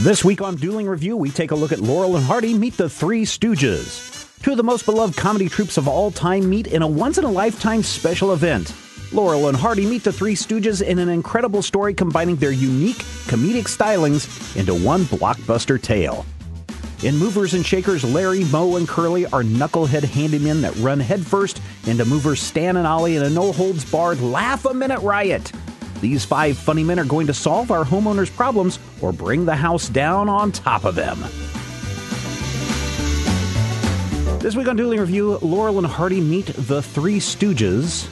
This week on Dueling Review, we take a look at Laurel and Hardy meet the Three Stooges. Two of the most beloved comedy troupes of all time meet in a once in a lifetime special event. Laurel and Hardy meet the Three Stooges in an incredible story combining their unique comedic stylings into one blockbuster tale. In Movers and Shakers, Larry, Moe, and Curly are knucklehead handymen that run headfirst into movers Stan and Ollie in a no holds barred laugh a minute riot. These five funny men are going to solve our homeowners' problems or bring the house down on top of them. This week on Dueling Review, Laurel and Hardy meet the Three Stooges.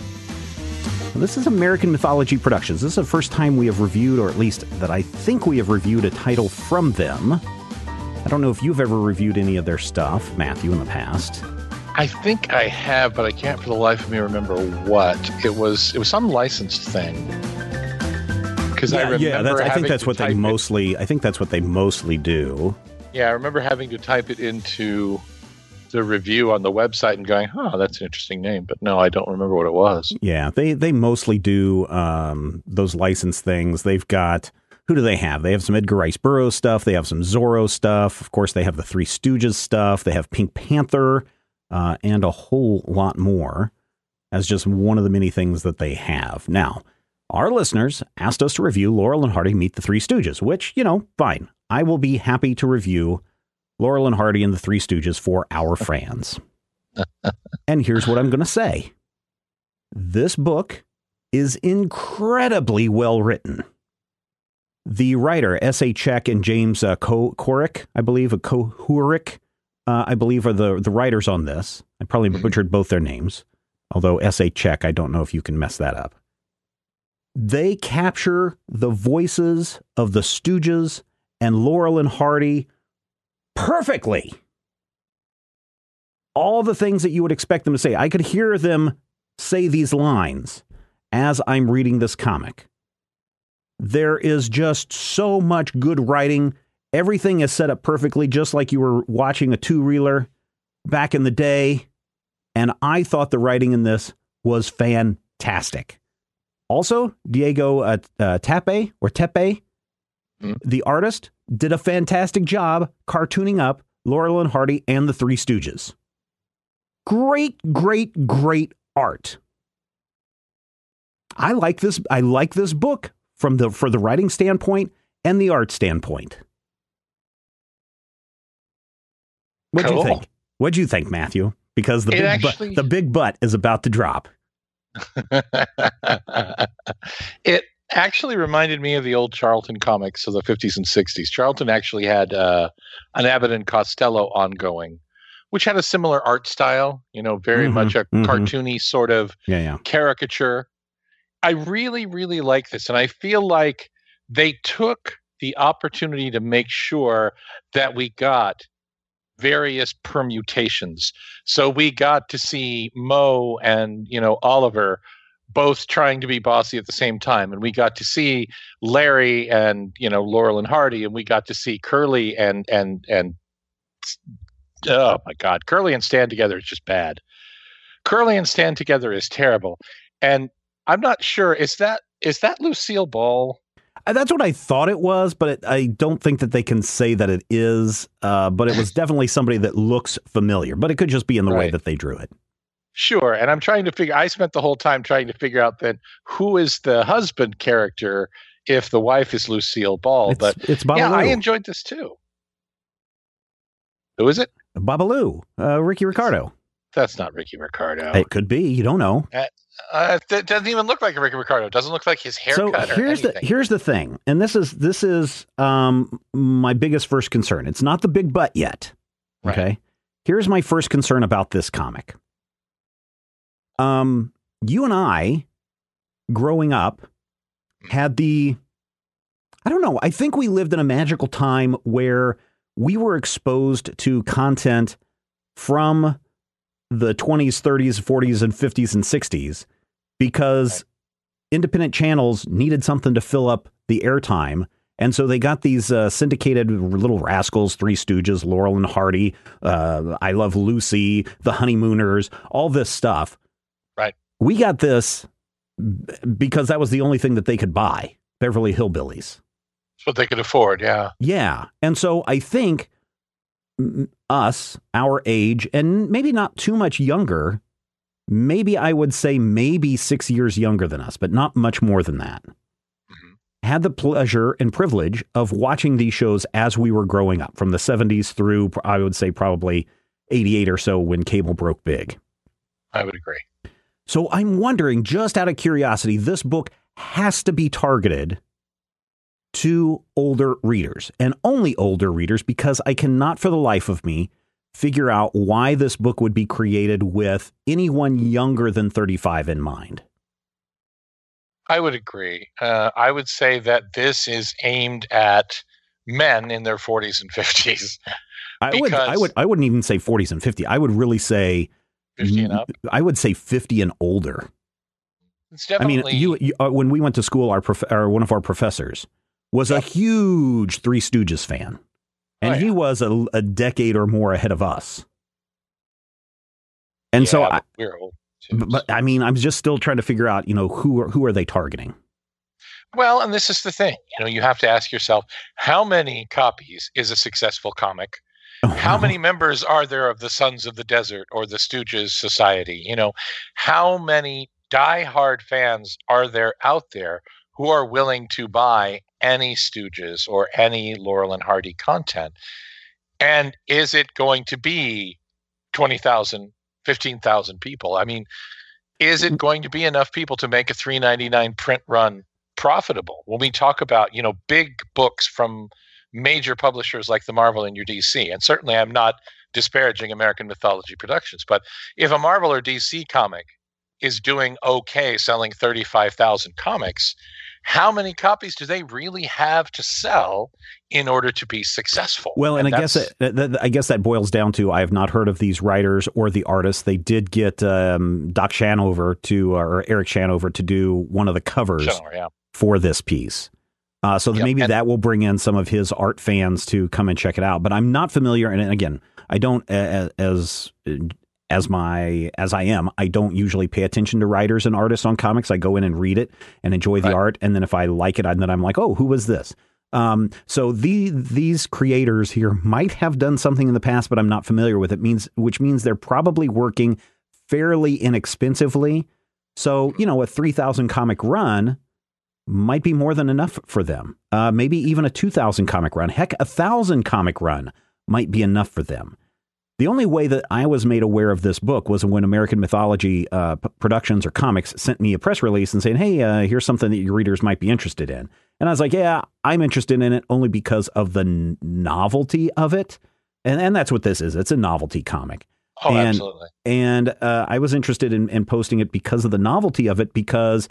This is American Mythology Productions. This is the first time we have reviewed, or at least that I think we have reviewed, a title from them. I don't know if you've ever reviewed any of their stuff, Matthew, in the past. I think I have, but I can't for the life of me remember what. It was it was some licensed thing. Because yeah, I remember yeah, I think that's what they type it- mostly. I think that's what they mostly do. Yeah, I remember having to type it into the review on the website and going, "Oh, that's an interesting name," but no, I don't remember what it was. Yeah, they they mostly do um, those license things. They've got who do they have? They have some Edgar Rice Burroughs stuff. They have some Zorro stuff. Of course, they have the Three Stooges stuff. They have Pink Panther uh, and a whole lot more as just one of the many things that they have. Now, our listeners asked us to review Laurel and Hardy Meet the Three Stooges, which you know, fine. I will be happy to review Laurel and Hardy and the Three Stooges for our fans. and here's what I'm going to say. This book is incredibly well written. The writer, S.A. Check and James uh, I believe, a Kohuric, uh, I believe, are the, the writers on this. I probably butchered both their names, although S.A. Check, I don't know if you can mess that up. They capture the voices of the Stooges and Laurel and Hardy perfectly. All the things that you would expect them to say. I could hear them say these lines as I'm reading this comic. There is just so much good writing. Everything is set up perfectly, just like you were watching a two reeler back in the day. And I thought the writing in this was fantastic. Also, Diego uh, uh, Tape or Tepe, Hmm. the artist, did a fantastic job cartooning up Laurel and Hardy and the Three Stooges. Great, great, great art. I like this. I like this book from the for the writing standpoint and the art standpoint. What'd you think? What'd you think, Matthew? Because the It big actually- butt, the big butt is about to drop. it actually reminded me of the old Charlton comics of the 50s and 60s. Charlton actually had uh, an Abbott and Costello ongoing, which had a similar art style, you know, very Mhm, much a mhm. cartoony sort of Yeah, yeah. caricature. I really, really like this. And I feel like they took the opportunity to make sure that we got various permutations. So we got to see Moe and, you know, Oliver both trying to be bossy at the same time. And we got to see Larry and, you know, Laurel and Hardy, and we got to see Curly and and and oh my God, Curly and Stan together is just bad. Curly and Stan together is terrible. And I'm not sure, is that is that Lucille Ball? That's what I thought it was, but it, I don't think that they can say that it is. Uh, but it was definitely somebody that looks familiar. But it could just be in the way that they drew it. Sure. And I'm trying to figure I spent the whole time trying to figure out then who is the husband character if the wife is Lucille Ball. It's, but it's yeah, I enjoyed this too. Who is it? Babalu, uh, Ricky Ricardo. That's not Ricky Ricardo. It could be. You don't know. Uh, that doesn't even look like a Ricky Ricardo. It doesn't look like his so haircut or here's the here's the thing, and this is this is um, my biggest first concern. It's not the big butt yet. Right. Okay. Here's my first concern about this comic. Um, you and I, growing up, had the I don't know. I think we lived in a magical time where we were exposed to content from the 20s, 30s, 40s, and 50s and 60s because independent channels needed something to fill up the airtime. And so they got these uh, syndicated little rascals, Three Stooges, Laurel and Hardy, uh, I Love Lucy, The Honeymooners, all this stuff. Right. We got this because that was the only thing that they could buy Beverly Hillbillies. It's what they could afford. Yeah. Yeah. And so I think us, our age, and maybe not too much younger, maybe I would say maybe six years younger than us, but not much more than that, mm-hmm. had the pleasure and privilege of watching these shows as we were growing up from the 70s through, I would say, probably 88 or so when cable broke big. I would agree. So I'm wondering, just out of curiosity, this book has to be targeted to older readers and only older readers because I cannot for the life of me figure out why this book would be created with anyone younger than 35 in mind. I would agree. Uh, I would say that this is aimed at men in their 40s and 50s. I would, I would, I wouldn't even say 40s and 50. I would really say 50 and up. I would say 50 and older. It's definitely. I mean, you, you uh, when we went to school, our prof- or one of our professors was a huge Three Stooges fan, and oh, yeah. he was a, a, decade or more ahead of us. And yeah, so I, we're old. Too, but, I mean, I'm just still trying to figure out, you know, who are, who are they targeting? Well, and this is the thing. You know, you have to ask yourself, how many copies is a successful comic? Oh, how many members are there of the Sons of the Desert or the Stooges Society? You know, how many die-hard fans are there out there who are willing to buy any Stooges or any Laurel and Hardy content? And is it going to be 20,000, 15,000 people? I mean, is it mm. going to be enough people to make a 399 print run profitable? When we talk about, you know, big books from major publishers like the Marvel and your DC, and certainly I'm not disparaging American Mythology Productions, but if a Marvel or DC comic is doing okay selling 35,000 comics, how many copies do they really have to sell in order to be successful? Well, and, and I guess that, I guess that boils down to I have not heard of these writers or the artists. They did get um, Doc Shanover to or Eric Shanower to do one of the covers yeah. for this piece. Uh, so yep. maybe and, that will bring in some of his art fans to come and check it out. But I'm not familiar, and again, I don't as as my as I am, I don't usually pay attention to writers and artists on comics. I go in and read it and enjoy the right. art, and then if I like it, then I'm like, oh, who was this? Um, so the these creators here might have done something in the past, but I'm not familiar with it. Means which means they're probably working fairly inexpensively. So you know, a three thousand comic run might be more than enough for them. Uh, maybe even a two thousand comic run. Heck, a thousand comic run might be enough for them. The only way that I was made aware of this book was when American Mythology uh, P- Productions or Comics sent me a press release and saying, "Hey, uh, here's something that your readers might be interested in." And I was like, "Yeah, I'm interested in it only because of the n- novelty of it." And and that's what this is. It's a novelty comic. Oh, and, absolutely. And uh, I was interested in, in posting it because of the novelty of it because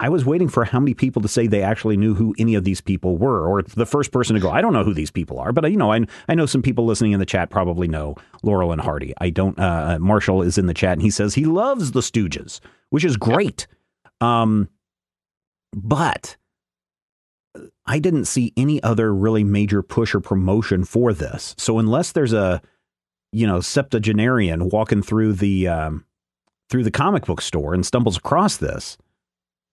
I was waiting for how many people to say they actually knew who any of these people were, or the first person to go, I don't know who these people are, but you know, I, I know some people listening in the chat probably know Laurel and Hardy. I don't. Uh, uh Marshall is in the chat and he says he loves the Stooges, which is great. Um, but I didn't see any other really major push or promotion for this. So unless there's a, you know, septuagenarian walking through the um, through the comic book store and stumbles across this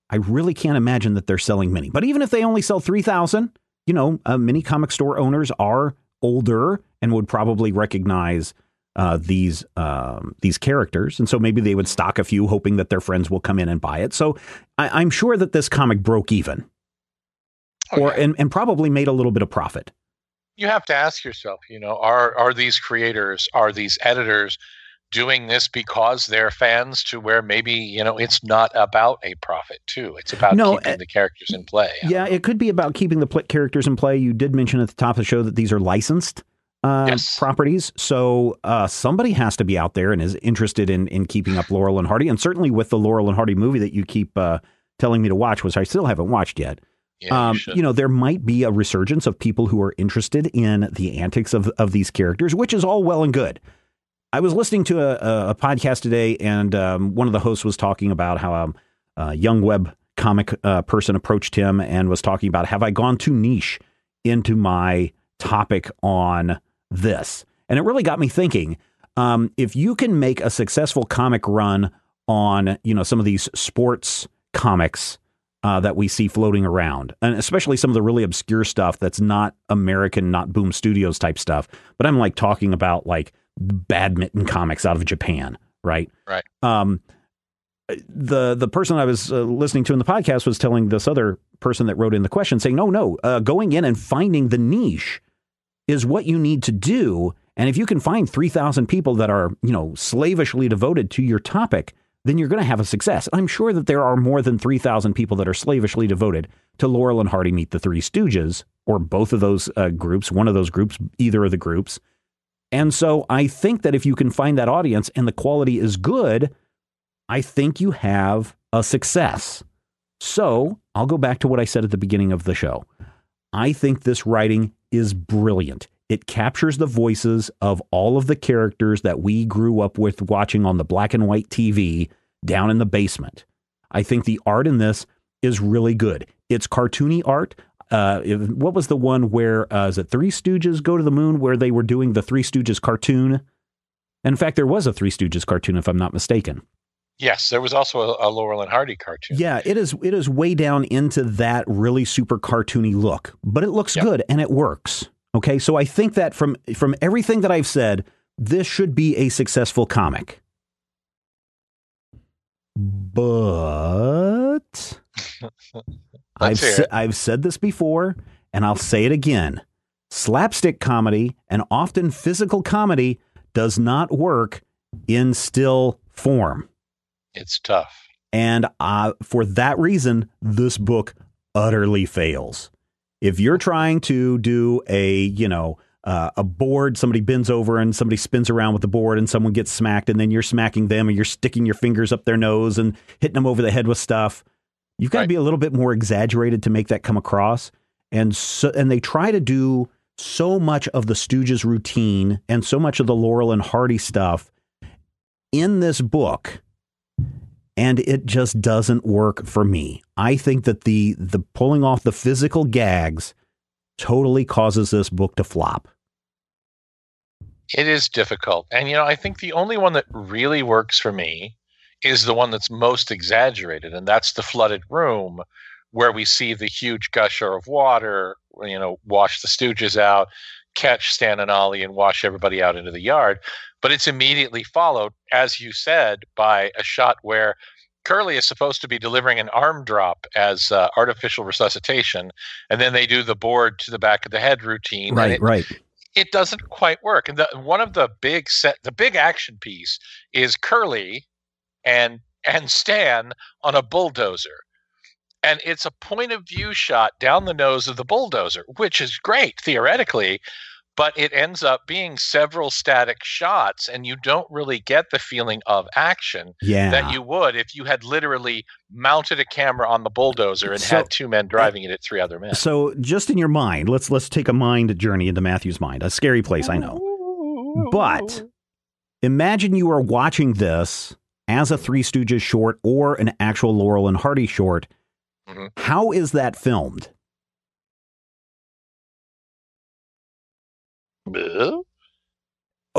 I really can't imagine that they're selling many. But even if they only sell 3,000, you know, uh, many comic store owners are older and would probably recognize uh, these um, these characters, and so maybe they would stock a few, hoping that their friends will come in and buy it. So I, am sure that this comic broke even, oh, or and, and probably made a little bit of profit. You have to ask yourself, you know, are are these creators, are these editors doing this because they're fans to where maybe you know it's not about a profit too. It's about no, keeping uh, the characters in play. Yeah it could be about keeping the pl- characters in play. You did mention at the top of the show that these are licensed uh, yes. properties. So uh, somebody has to be out there and is interested in in keeping up laurel and hardy. And certainly with the laurel and hardy movie that you keep uh, telling me to watch which i still haven't watched yet yeah, um, you, you, know, there might be a resurgence of people who are interested in the antics of, of these characters, which is all well and good. I was listening to a, a podcast today, and um, one of the hosts was talking about how um, a young web comic uh, person approached him and was talking about, have I gone too niche into my topic on this? And it really got me thinking. Um, if you can make a successful comic run on, you know, some of these sports comics, uh, that we see floating around, and especially some of the really obscure stuff that's not American, not Boom Studios type stuff. But I'm like talking about like badminton comics out of Japan, right? Right. Um, the the person I was uh, listening to in the podcast was telling this other person that wrote in the question, saying, "No, no, uh, going in and finding the niche is what you need to do." And if you can find 3,000 people that are, you know, slavishly devoted to your topic, then you're going to have a success. I'm sure that there are more than 3,000 people that are slavishly devoted to Laurel and Hardy Meet the Three Stooges, or both of those uh, groups, one of those groups, either of the groups. And so I think that if you can find that audience and the quality is good, I think you have a success. So I'll go back to what I said at the beginning of the show. I think this writing is brilliant. It captures the voices of all of the characters that we grew up with watching on the black and white TV down in the basement. I think the art in this is really good. It's cartoony art. Uh, what was the one where uh, is it Three Stooges go to the moon where they were doing the Three Stooges cartoon? And in fact, there was a Three Stooges cartoon, if I'm not mistaken. Yes, there was also a, a Laurel and Hardy cartoon. Yeah, it is. It is way down into that really super cartoony look, but it looks yep. good and it works. Okay, so I think that from from everything that I've said, this should be a successful comic. But I've sa- I've said this before, and I'll say it again. Slapstick comedy and often physical comedy does not work in still form. It's tough. And uh, for that reason, this book utterly fails. If you're trying to do a, you know, uh, a board, somebody bends over and somebody spins around with the board and someone gets smacked and then you're smacking them and you're sticking your fingers up their nose and hitting them over the head with stuff. You've got right. to be a little bit more exaggerated to make that come across. And so, and they try to do so much of the Stooges routine and so much of the Laurel and Hardy stuff in this book and it just doesn't work for me. I think that the the pulling off the physical gags totally causes this book to flop. It is difficult. And you know, I think the only one that really works for me is the one that's most exaggerated and that's the flooded room where we see the huge gusher of water, you know, wash the stooges out, catch Stan and Ollie and wash everybody out into the yard. But it's immediately followed, as you said, by a shot where Curly is supposed to be delivering an arm drop as uh, artificial resuscitation, and then they do the board to the back of the head routine. Right, it, right. It doesn't quite work. And the, one of the big set, the big action piece is Curly and and Stan on a bulldozer and it's a point of view shot down the nose of the bulldozer, which is great theoretically, but it ends up being several static shots, and you don't really get the feeling of action yeah. that you would if you had literally mounted a camera on the bulldozer and so, had two men driving it at three other men. So, just in your mind, let's let's take a mind journey into Matthew's mind. A scary place, I know, but imagine you are watching this as a Three Stooges short or an actual Laurel and Hardy short Mm-hmm. How is that filmed?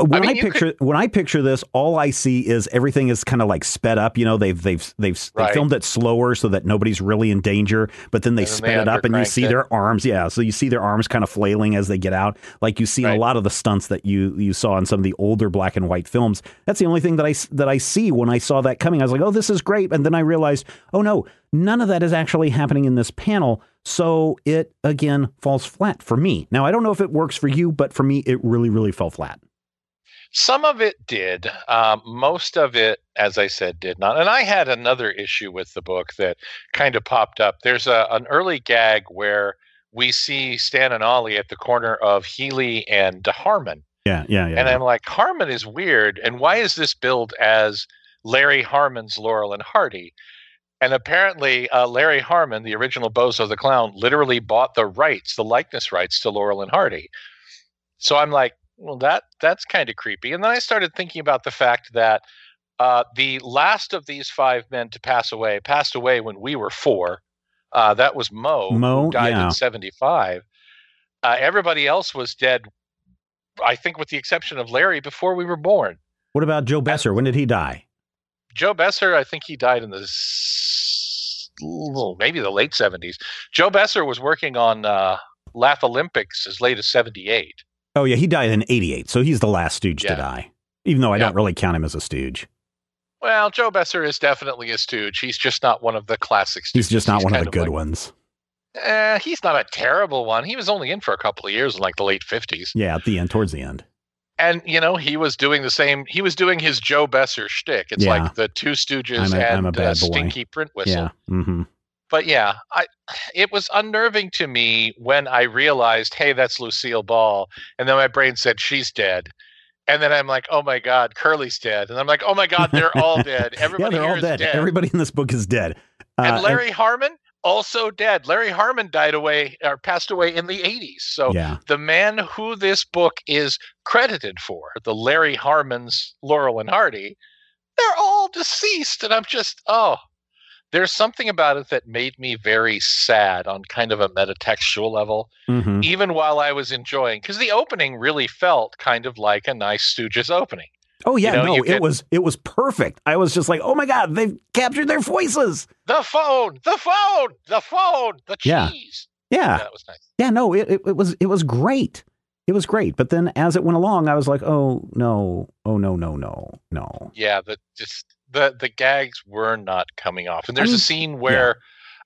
When I, mean, I picture could... when I picture this, all I see is everything is kind of like sped up. You know, they've they've they've right. they filmed it slower so that nobody's really in danger. But then they and sped then they it up, and you see it. their arms. Yeah, so you see their arms kind of flailing as they get out, like you see right. a lot of the stunts that you you saw in some of the older black and white films. That's the only thing that I that I see when I saw that coming. I was like, oh, this is great, and then I realized, oh no, none of that is actually happening in this panel. So it again falls flat for me. Now I don't know if it works for you, but for me, it really really fell flat. Some of it did. Um, most of it, as I said, did not. And I had another issue with the book that kind of popped up. There's a, an early gag where we see Stan and Ollie at the corner of Healy and Harmon. Yeah, yeah, yeah. And yeah. I'm like, Harmon is weird. And why is this billed as Larry Harmon's Laurel and Hardy? And apparently, uh, Larry Harmon, the original Bozo the Clown, literally bought the rights, the likeness rights to Laurel and Hardy. So I'm like, well, that that's kind of creepy. And then I started thinking about the fact that uh, the last of these five men to pass away passed away when we were four. Uh, that was Moe, Moe died yeah. in '75. Uh, everybody else was dead. I think, with the exception of Larry, before we were born. What about Joe Besser? when did he die? Joe Besser, I think he died in the maybe the late 70s. Joe Besser was working on uh, Laugh Olympics as late as 78. Oh, yeah. He died in 88. So he's the last stooge Yeah. to die, even though I Yeah. don't really count him as a stooge. Well, Joe Besser is definitely a stooge. He's just not one of the classic stooges. He's just not one of the good like- ones. Eh, he's not a terrible one. He was only in for a couple of years in like the late 50s. Yeah, at the end, towards the end. And, you know, he was doing the same. He was doing his Joe Besser shtick. It's Yeah. like the Two Stooges a- and a uh. Stinky Print Whistle. Yeah. hmm but yeah, I it was unnerving to me when I realized, hey, that's Lucille Ball, and then my brain said she's dead, and then I'm like, oh my god, Curly's dead, and I'm like, oh my god, they're all dead. Yeah, Everybody they're here all is dead. dead. Everybody in this book is dead. Uh, and Larry Harmon also dead. Larry Harmon died away or passed away in the 80s. So yeah. the man who this book is credited for, the Larry Harmons, Laurel and Hardy, they're all deceased. And I'm just, oh, there's something about it that made me very sad on kind of a metatextual level, hmm even while I was enjoying, because the opening really felt kind of like a nice Stooges opening. Oh yeah, know, no, it get- was it was perfect. I was just like, oh my god, they've captured their voices. The phone, the phone, the phone, the Yeah. cheese. Yeah, That was nice. yeah, no, it, it, it was it was great. It was great. But then as it went along, I was like, oh no, oh no, no, no, no. yeah the just the the gags were not coming off and there's mean, a scene where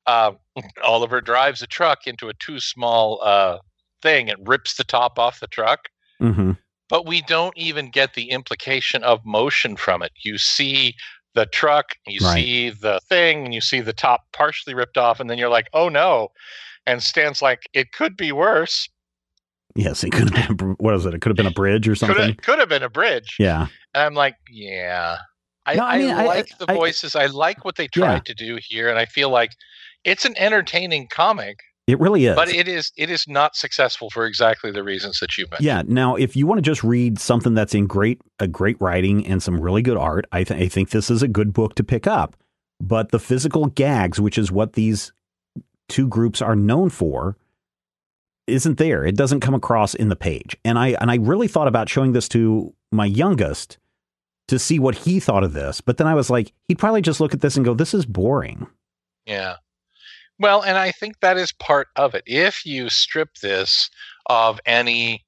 um, oliver drives a truck into a too small uh, thing and rips the top off the truck hmm but we don't even get the implication of motion from it you see the truck you Right. see the thing and you see the top partially ripped off and then you're like oh no and stan's like it could be worse Yes, it could have been. What is it? It could have been a bridge or could something. have, could have been a bridge Yeah, And I'm like, yeah. I, No, I mean, I- like the I- voices. I like what they tried Yeah. to do here, and I feel like it's an entertaining comic, it really is. but it is it is not successful for exactly the reasons that you mentioned. Yeah. Now, if you want to just read something that's in great, a great writing and some really good art, I, th- I think this is a good book to pick up. But the physical gags, which is what these two groups are known for, isn't there. It doesn't come across in the page. And I and I really thought about showing this to my youngest to see what he thought of this. But then I was like, he'd probably just look at this and go, "This is boring." Yeah. Well, and I think that is part of it. If you strip this of any,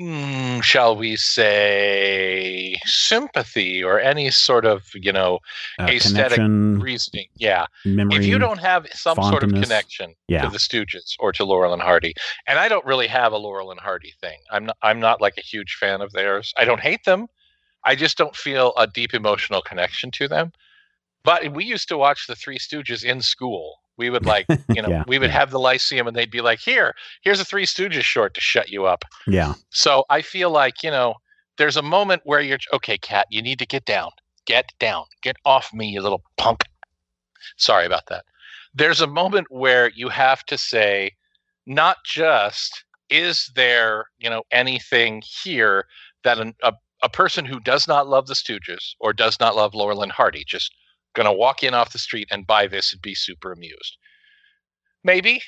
mm, shall we say, sympathy or any sort of, you know, Uh, Aesthetic reasoning, yeah. memory. if you don't have some sort of connection Yeah. to the Stooges or to Laurel and Hardy, and I don't really have a Laurel and Hardy thing. I'm not. I'm not like a huge fan of theirs. I don't hate them. I just don't feel a deep emotional connection to them. But we used to watch the Three Stooges in school. We would like, you know, Yeah, we would yeah. have the Lyceum, and they'd be like, "Here, here's a Three Stooges short to shut you up." yeah. So I feel like, you know, there's a moment where you're okay, Cat, you need to get down. Get down. Get off me, you little punk. Sorry about that. There's a moment where you have to say, not just is there, you know, anything here that an, a, a person who does not love the Stooges or does not love Laurel and Hardy just gonna walk in off the street and buy this and be super amused. Maybe.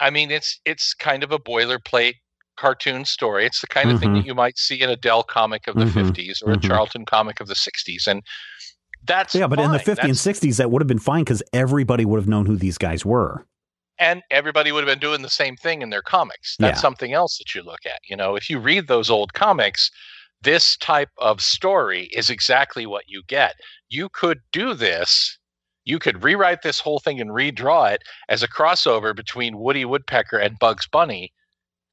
I mean, it's it's kind of a boilerplate cartoon story. It's the kind of thing Mhm. that you might see in a Dell comic of the Mhm. 50s or a Mhm. Charlton comic of the 60s. And that's Yeah, but in the fine. 50s and 60s, that would have been fine because everybody would have known who these guys were. and everybody would have been doing the same thing in their comics. That's Yeah. something else that you look at. You know, if you read those old comics, this type of story is exactly what you get. You could do this. You could rewrite this whole thing and redraw it as a crossover between Woody Woodpecker and Bugs Bunny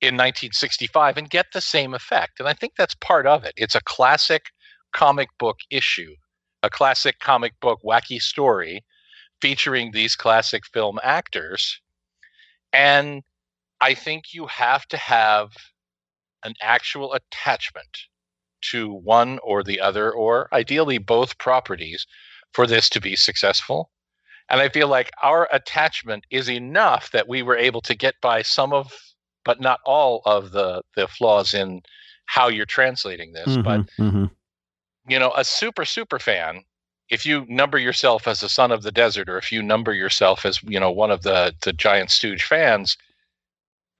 in 1965 and get the same effect. And I think that's part of it. It's a classic comic book issue, a classic comic book wacky story featuring these classic film actors. And I think you have to have an actual attachment to one or the other, or ideally both properties, for this to be successful. And I feel like our attachment is enough that we were able to get by some of, but not all of the the flaws in how you're translating this. But Mhm, mhm. you know, a super super fan, if you number yourself as a son of the desert, or if you number yourself as you know one of the the giant stooge fans,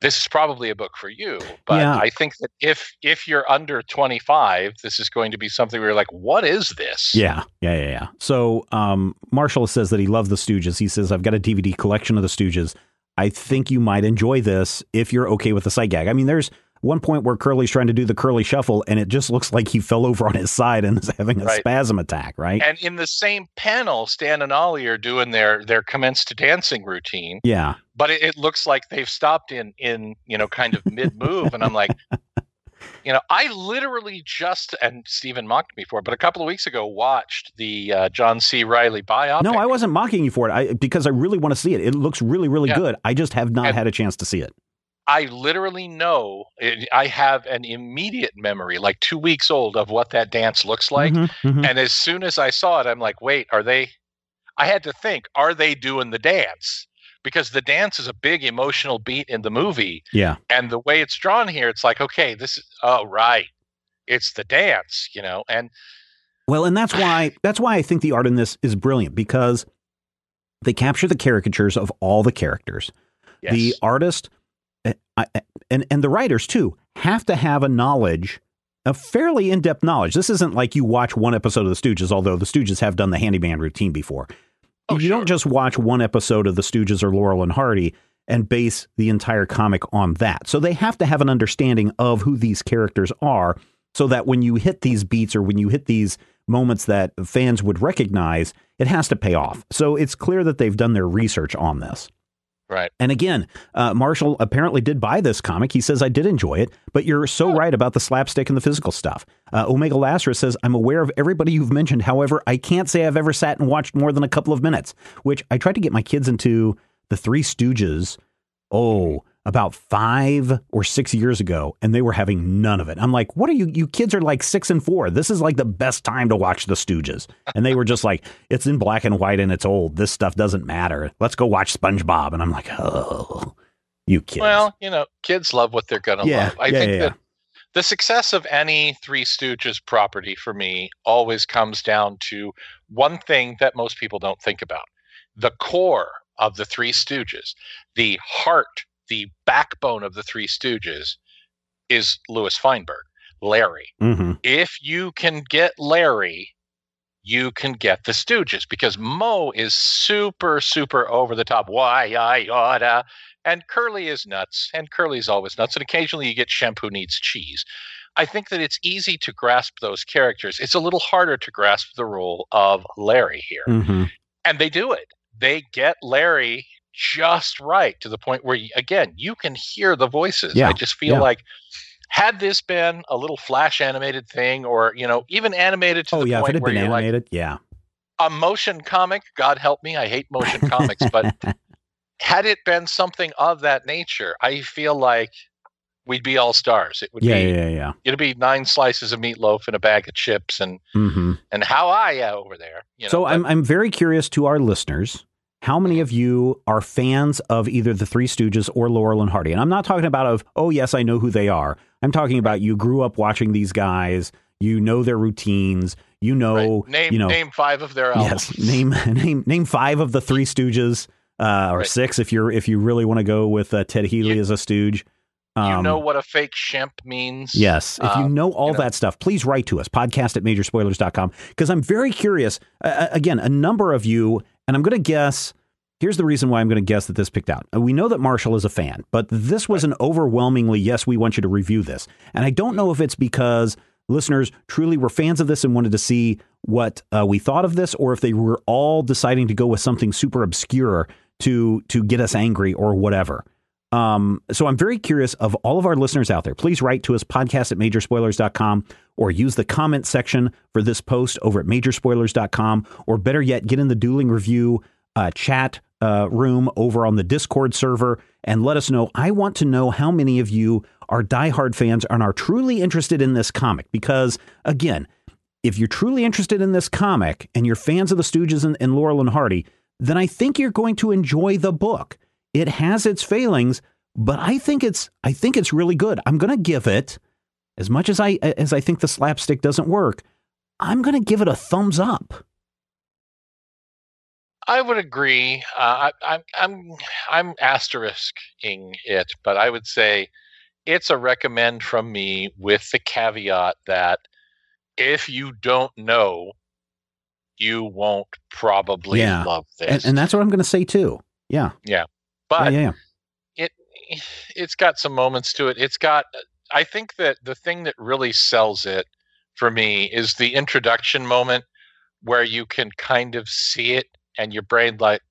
this is probably a book for you. But Yeah. I think that if if you're under 25, this is going to be something where you're like, what is this? Yeah, yeah, yeah, yeah. So um, Marshall says that he loved the Stooges. He says, I've got a DVD collection of the Stooges. I think you might enjoy this if you're okay with the sight gag. I mean, there's one point where Curly's trying to do the curly shuffle, and it just looks like he fell over on his side and is having a Right. spasm attack, right? And in the same panel, Stan and Ollie are doing their their commence to dancing routine, yeah, but it, it looks like they've stopped in in you know kind of mid move, and I'm like, you know, I literally just and Stephen mocked me for it, but a couple of weeks ago watched the uh, John C. Reilly biopic. no, I wasn't mocking you for it I, because I really want to see it. It looks really, really Yeah. good. I just have not And- had a chance to see it. I literally know it, I have an immediate memory, like two weeks old, of what that dance looks like. Mhm, mhm. And as soon as I saw it, I'm like, wait, are they? I had to think, are they doing the dance? Because the dance is a big emotional beat in the movie. yeah, And the way it's drawn here, it's like, okay, this is, oh, right. It's the dance, you know? And Well, and that's why that's why I think the art in this is brilliant because they capture the caricatures of all the characters. yes, The artist Eh, eh, and and the writers too have to have a knowledge, a fairly in depth knowledge. This isn't like you watch one episode of the Stooges, although the Stooges have done the handyman routine before. Oh, you sure. don't just watch one episode of the Stooges or Laurel and Hardy and base the entire comic on that. So they have to have an understanding of who these characters are so that when you hit these beats or when you hit these moments that fans would recognize, it has to pay off. So it's clear that they've done their research on this. Right. And again, uh, Marshall apparently did buy this comic. He says, I did enjoy it, but you're so right about the slapstick and the physical stuff. Uh, Omega Lazarus says, I'm aware of everybody you've mentioned. However, I can't say I've ever sat and watched more than a couple of minutes, which I tried to get my kids into the Three Stooges. Oh, about five or six years ago, and they were having none of it. I'm like, what are you? You kids are like six and four. This is like the best time to watch the Stooges. And they were just like, it's in black and white and it's old. This stuff doesn't matter. Let's go watch SpongeBob. And I'm like, oh, you kids. Well, you know, kids love what they're going to Yeah, love. I yeah, think yeah, that the success of any Three Stooges property for me always comes down to one thing that most people don't think about the core of the Three Stooges, the heart, the backbone of the Three Stooges is Louis Feinberg, Larry. hmm If you can get Larry, you can get the Stooges because Moe is super, super over the top. Why I oughta. And Curly is nuts, and Curly's always nuts. And occasionally you get shampoo needs cheese. I think that it's easy to grasp those characters. It's a little harder to grasp the role of Larry here. hmm And they do it. They get Larry just right to the point where, again, you can hear the voices. Yeah, I just feel yeah. like had this been a little flash animated thing or, you know, even animated to Oh, the yeah. If point it had where been you're like, animated, yeah. a motion comic, God help me, I hate motion comics, but had it been something of that nature, I feel like we'd be all stars. It would yeah, be yeah, yeah, yeah. it'd be nine slices of meatloaf and a bag of chips and hmm and how I uh, over there. You know, so but- I'm I'm very curious to our listeners. How many of you are fans of either the Three Stooges or Laurel and Hardy? And I'm not talking about of oh yes I know who they are. I'm talking about you grew up watching these guys. You know their routines. You know right. name you know name five of their albums. yes name name name five of the Three Stooges uh, or Right. six if you're if you really want to go with uh, Ted Healy You- as a Stooge. you Um, know what a fake shemp means. Yes. If you Um, know all you know. that stuff, please write to us, podcast at majorspoilers.com, because I'm very curious. Uh, again, a number of you, and I'm going to guess. Here's the reason why I'm going to guess that this picked out. We know that Marshall is a fan, but this was an overwhelmingly yes, we want you to review this. And I don't know if it's because listeners truly were fans of this and wanted to see what uh, we thought of this, or if they were all deciding to go with something super obscure to to get us angry or whatever. Um, so I'm very curious of all of our listeners out there. Please write to us, podcast at majorspoilers.com, or use the comment section for this post over at majorspoilers.com, or better yet, get in the dueling review uh, chat uh, room over on the Discord server and let us know. I want to know how many of you are diehard fans and are truly interested in this comic because, again, if you're truly interested in this comic and you're fans of the Stooges and, and Laurel and Hardy, then I think you're going to enjoy the book. It has its failings, but I think it's I think it's really good. I'm going to give it as much as I as I think the slapstick doesn't work. I'm going to give it a thumbs up. I would agree. Uh, I, I'm I'm I'm asterisking it, but I would say it's a recommend from me with the caveat that if you don't know, you won't probably Yeah. love this. And, and that's what I'm going to say too. Yeah. yeah, but yeah, yeah. it it's got some moments to it. It's got I think that the thing that really sells it for me is the introduction moment where you can kind of see it and your brain like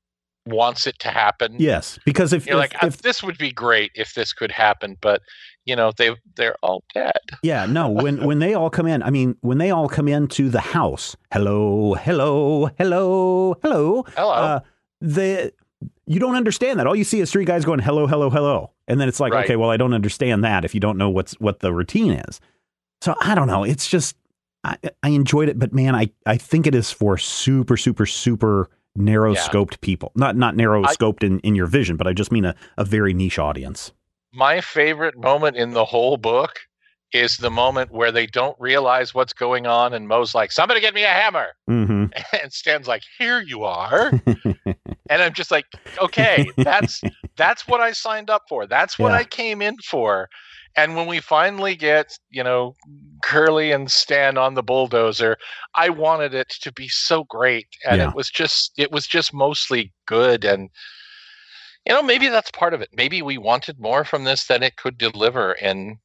wants it to happen. Yes. Because if, You're if, like, "Ah, if this would be great if this could happen, but you know, they they're all dead. Yeah, no, when when they all come in, I mean, when they all come into the house, hello, hello, hello, hello. Hello. Uh, the you don't understand that. All you see is three guys going hello, hello, hello. And then it's like, Right. okay, well, I don't understand that if you don't know what's what the routine is. So I don't know. It's just I, I enjoyed it, but man, I, I think it is for super, super, super narrow scoped people. Not not narrow scoped in, in your vision, but I just mean a, a very niche audience. My favorite moment in the whole book is the moment where they don't realize what's going on and Moe's like, Somebody get me a hammer. hmm And Stan's like, Here you are. and I'm just like, okay, that's that's what I signed up for. That's what Yeah. I came in for. And when we finally get, you know, Curly and Stan on the bulldozer, I wanted it to be so great. And Yeah. it was just it was just mostly good and you know, maybe that's part of it. Maybe we wanted more from this than it could deliver in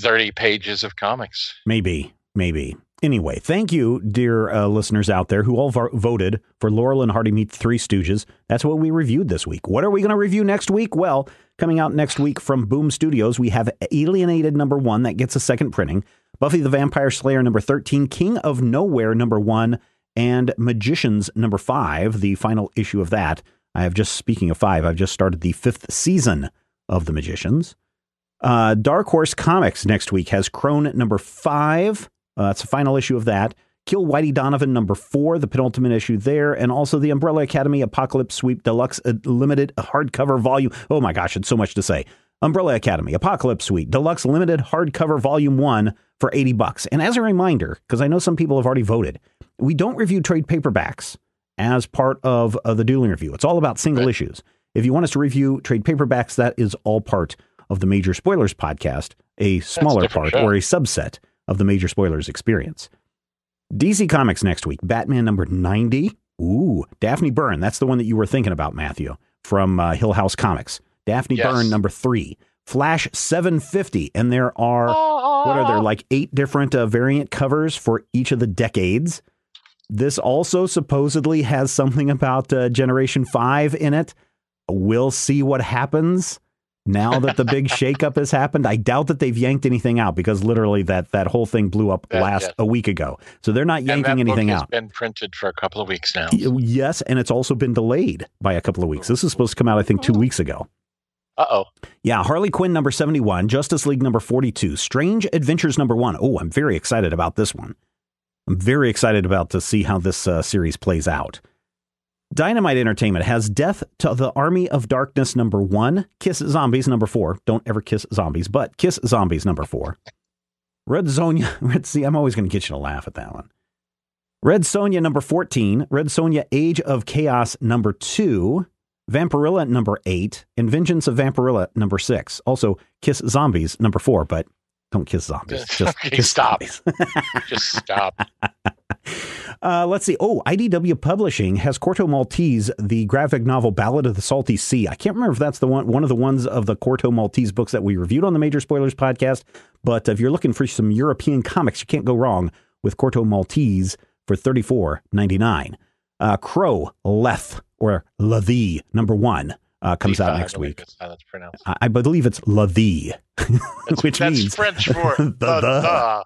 30 pages of comics. Maybe, maybe. Anyway, thank you, dear uh, listeners out there who all vo- voted for Laurel and Hardy Meet Three Stooges. That's what we reviewed this week. What are we going to review next week? Well, coming out next week from Boom Studios, we have Alienated number one that gets a second printing, Buffy the Vampire Slayer number 13, King of Nowhere number one, and Magicians number five, the final issue of that. I have just, speaking of five, I've just started the fifth season of The Magicians. Uh, Dark Horse Comics next week has Crone number five. Uh, it's the final issue of that. Kill Whitey Donovan number four, the penultimate issue there, and also the Umbrella Academy Apocalypse Suite Deluxe uh, Limited Hardcover Volume. Oh my gosh, it's so much to say. Umbrella Academy Apocalypse Suite Deluxe Limited Hardcover Volume One for eighty bucks. And as a reminder, because I know some people have already voted, we don't review trade paperbacks as part of uh, the dueling review. It's all about single Right. issues. If you want us to review trade paperbacks, that is all part of the Major Spoilers podcast, a smaller different part show. or a subset of the Major Spoilers experience. DC Comics next week, Batman number 90. Ooh, Daphne Byrne. That's the one that you were thinking about, Matthew, from uh, Hill House Comics. Daphne Yes. Byrne number three. Flash 750. And there are, what are there, like eight different uh, variant covers for each of the decades. This also supposedly has something about uh, Generation 5 in it. We'll see what happens now that the big shakeup has happened. I doubt that they've yanked anything out because literally that, that whole thing blew up That- last yeah. a week ago. So they're not yanking anything out. been printed for a couple of weeks now. Yes, and it's also been delayed by a couple of weeks. This is supposed to come out, I think, two weeks ago. Uh oh. Yeah, Harley Quinn number 71, Justice League number 42, Strange Adventures number 1. Oh, I'm very excited about this one. I'm very excited about to see how this uh, series plays out. Dynamite Entertainment has Death to the Army of Darkness number 1, Kiss Zombies number 4. Don't ever kiss zombies, but Kiss Zombies number 4. Red Sonja, Red see, I'm always going to get you to laugh at that one. Red Sonja number 14, Red Sonja Age of Chaos number 2, Vampirella number 8, and Vengeance of Vampirella number 6. Also, Kiss Zombies number 4, but don't kiss zombies. Just Okay, kiss stop. zombies. Just stop. Uh, let's see. Oh, IDW Publishing has Corto Maltese, the graphic novel Ballad of the Salty Sea. I can't remember if that's the one, one of the ones of the Corto Maltese books that we reviewed on the Major Spoilers podcast. But if you're looking for some European comics, you can't go wrong with Corto Maltese for thirty four ninety nine. Uh, Crow Leth or Lathie number one uh, comes out next believe week. That's how that's pronounced. I, I believe it's Lathie, which that's means French for the- the, the.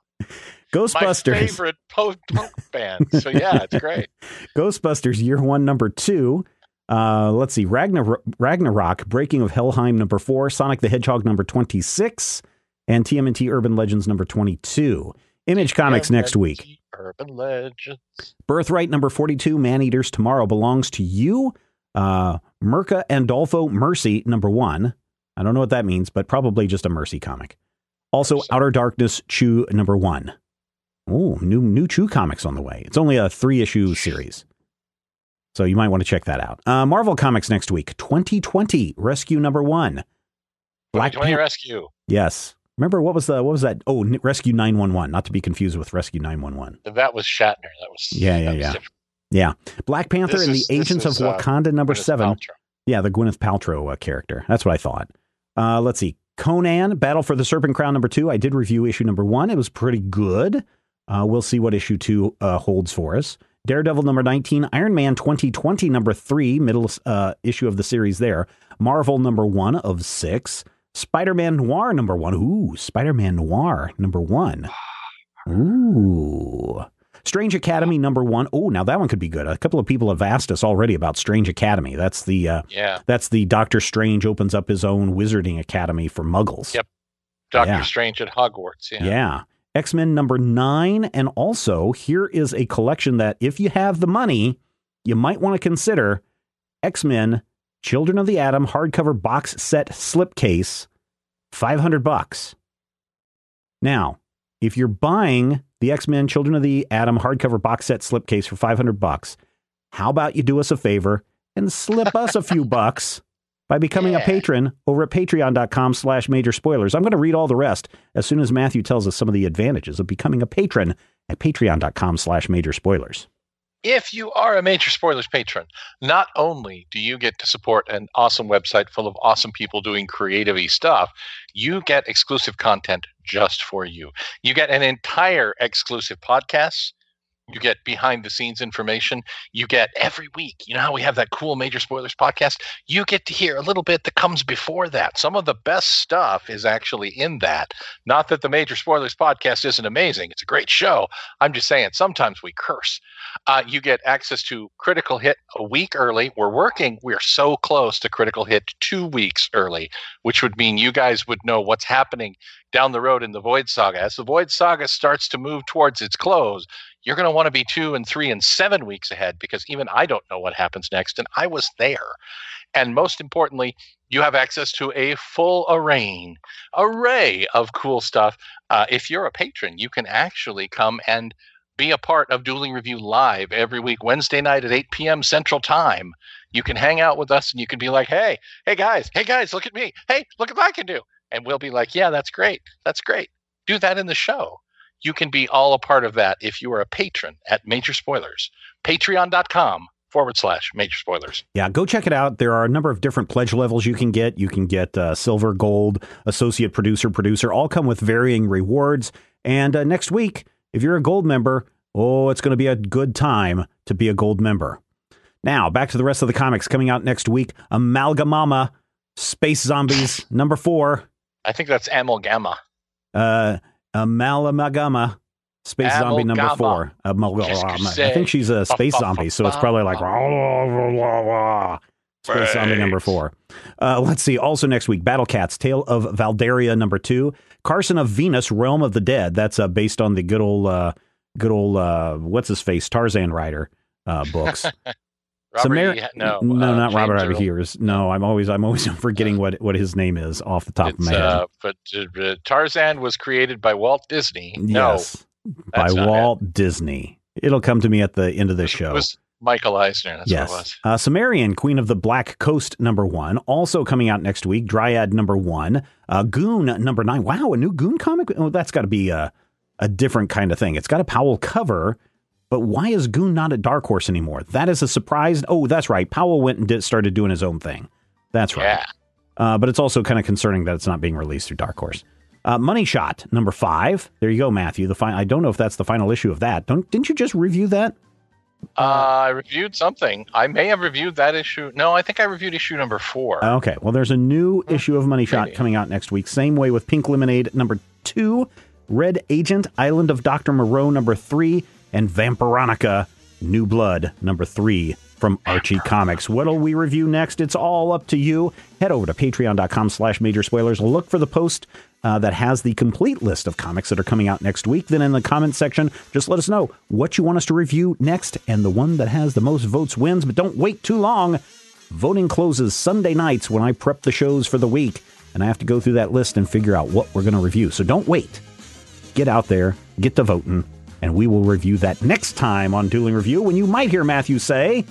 Ghostbusters. My favorite post punk band. So yeah, it's great. Ghostbusters Year One, Number Two. Uh, let's see, Ragnar- Ragnarok, Breaking of Helheim, Number Four, Sonic the Hedgehog, Number Twenty Six, and TMNT Urban Legends, Number Twenty Two. Image Comics next week. Urban Legends. Birthright number 42, Man Eaters Tomorrow Belongs to You. Uh, Mirka Andolfo Mercy number one. I don't know what that means, but probably just a Mercy comic. Also, Outer Darkness Chew number one. Oh, new new Chew comics on the way. It's only a three issue series. So you might want to check that out. Uh, Marvel Comics next week, 2020 Rescue Number One. Black 2020 Pan- Rescue. Yes. Remember what was the what was that? Oh, Rescue 911, not to be confused with Rescue 911. That was Shatner. That was Yeah, yeah, yeah. Yeah. Black Panther this and is, the Agents is, of uh, Wakanda number Gwyneth 7. Paltrow. Yeah, the Gwyneth Paltrow uh, character. That's what I thought. Uh, let's see. Conan, Battle for the Serpent Crown number 2. I did review issue number 1. It was pretty good. Uh, we'll see what issue 2 uh, holds for us. Daredevil number 19, Iron Man 2020 number 3, middle uh, issue of the series there. Marvel number 1 of 6. Spider Man Noir number 1. Ooh, Spider Man Noir number 1. Ooh. Strange Academy number 1. Oh, now that one could be good. A couple of people have asked us already about Strange Academy. That's the uh, yeah. That's the Doctor Strange opens up his own wizarding academy for muggles. Yep. Doctor yeah. Strange at Hogwarts. Yeah. Yeah. X Men number nine. And also, here is a collection that, if you have the money, you might want to consider X Men Children of the Atom hardcover box set slipcase, 500 bucks. Now, if you're buying the X Men Children of the Atom hardcover box set slipcase for 500 bucks, how about you do us a favor and slip us a few bucks by becoming yeah. a patron over at patreon.com slash major spoilers. I'm going to read all the rest as soon as Matthew tells us some of the advantages of becoming a patron at patreon.com slash major spoilers. If you are a Major Spoilers patron, not only do you get to support an awesome website full of awesome people doing creative stuff, you get exclusive content just for you. You get an entire exclusive podcast you get behind the scenes information. You get every week. You know how we have that cool Major Spoilers podcast? You get to hear a little bit that comes before that. Some of the best stuff is actually in that. Not that the Major Spoilers podcast isn't amazing, it's a great show. I'm just saying sometimes we curse. Uh, you get access to Critical Hit a week early. We're working, we're so close to Critical Hit two weeks early, which would mean you guys would know what's happening down the road in the Void Saga. As the Void Saga starts to move towards its close, you're going to want to be two and three and seven weeks ahead because even I don't know what happens next, and I was there. And most importantly, you have access to a full array, array of cool stuff. Uh, if you're a patron, you can actually come and be a part of Dueling Review live every week, Wednesday night at 8 p.m. Central Time. You can hang out with us and you can be like, hey, hey guys, hey guys, look at me. Hey, look what I can do. And we'll be like, yeah, that's great. That's great. Do that in the show you can be all a part of that if you are a patron at Major Spoilers. Patreon.com forward slash major spoilers. Yeah, go check it out. There are a number of different pledge levels you can get. You can get uh, silver, gold, associate producer, producer, all come with varying rewards. And uh, next week, if you're a gold member, oh, it's going to be a good time to be a gold member. Now, back to the rest of the comics coming out next week Amalgamama, Space Zombies, number four. I think that's Amalgama. Uh, Amalgamma. Space Amalgama. Zombie number four. Amalgama. I think she's a space zombie, so it's probably like Space Zombie number four. Uh, let's see. Also next week, Battle Cats, Tale of Valdaria number two. Carson of Venus, Realm of the Dead. That's uh, based on the good old, uh, good old, uh, what's his face, Tarzan rider uh, books. Robert e- no, no, uh, not Robert Earl. Hears. No, I'm always I'm always forgetting what what his name is off the top of my head. Uh, but uh, Tarzan was created by Walt Disney. Yes, no, by Walt it. Disney. It'll come to me at the end of the show. It was Michael Eisner. That's yes. what it was. Uh, Cimmerian, Queen of the Black Coast, number one. Also coming out next week. Dryad, number one. Uh, Goon, number nine. Wow, a new Goon comic? Oh, that's got to be a, a different kind of thing. It's got a Powell cover but why is Goon not at Dark Horse anymore? That is a surprise. Oh, that's right. Powell went and did, started doing his own thing. That's right. Yeah. Uh, but it's also kind of concerning that it's not being released through Dark Horse. Uh, Money Shot number five. There you go, Matthew. The fi- I don't know if that's the final issue of that. Don't didn't you just review that? Uh, I reviewed something. I may have reviewed that issue. No, I think I reviewed issue number four. Okay. Well, there's a new hmm. issue of Money Shot Maybe. coming out next week. Same way with Pink Lemonade number two, Red Agent, Island of Doctor Moreau number three, and Vampironica New Blood, number three from Archie Comics. What'll we review next? It's all up to you. Head over to patreon.com slash major spoilers. Look for the post uh, that has the complete list of comics that are coming out next week. Then in the comments section, just let us know what you want us to review next, and the one that has the most votes wins. But don't wait too long. Voting closes Sunday nights when I prep the shows for the week, and I have to go through that list and figure out what we're going to review. So don't wait. Get out there, get to voting, and we will review that next time on Dueling Review when you might hear Matthew say,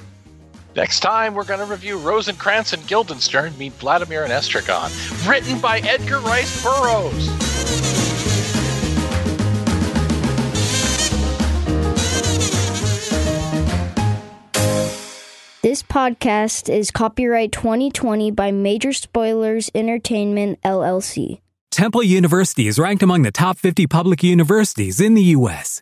Next time, we're going to review Rosencrantz and Guildenstern meet Vladimir and Estragon, written by Edgar Rice Burroughs. This podcast is copyright 2020 by Major Spoilers Entertainment, LLC. Temple University is ranked among the top 50 public universities in the U.S.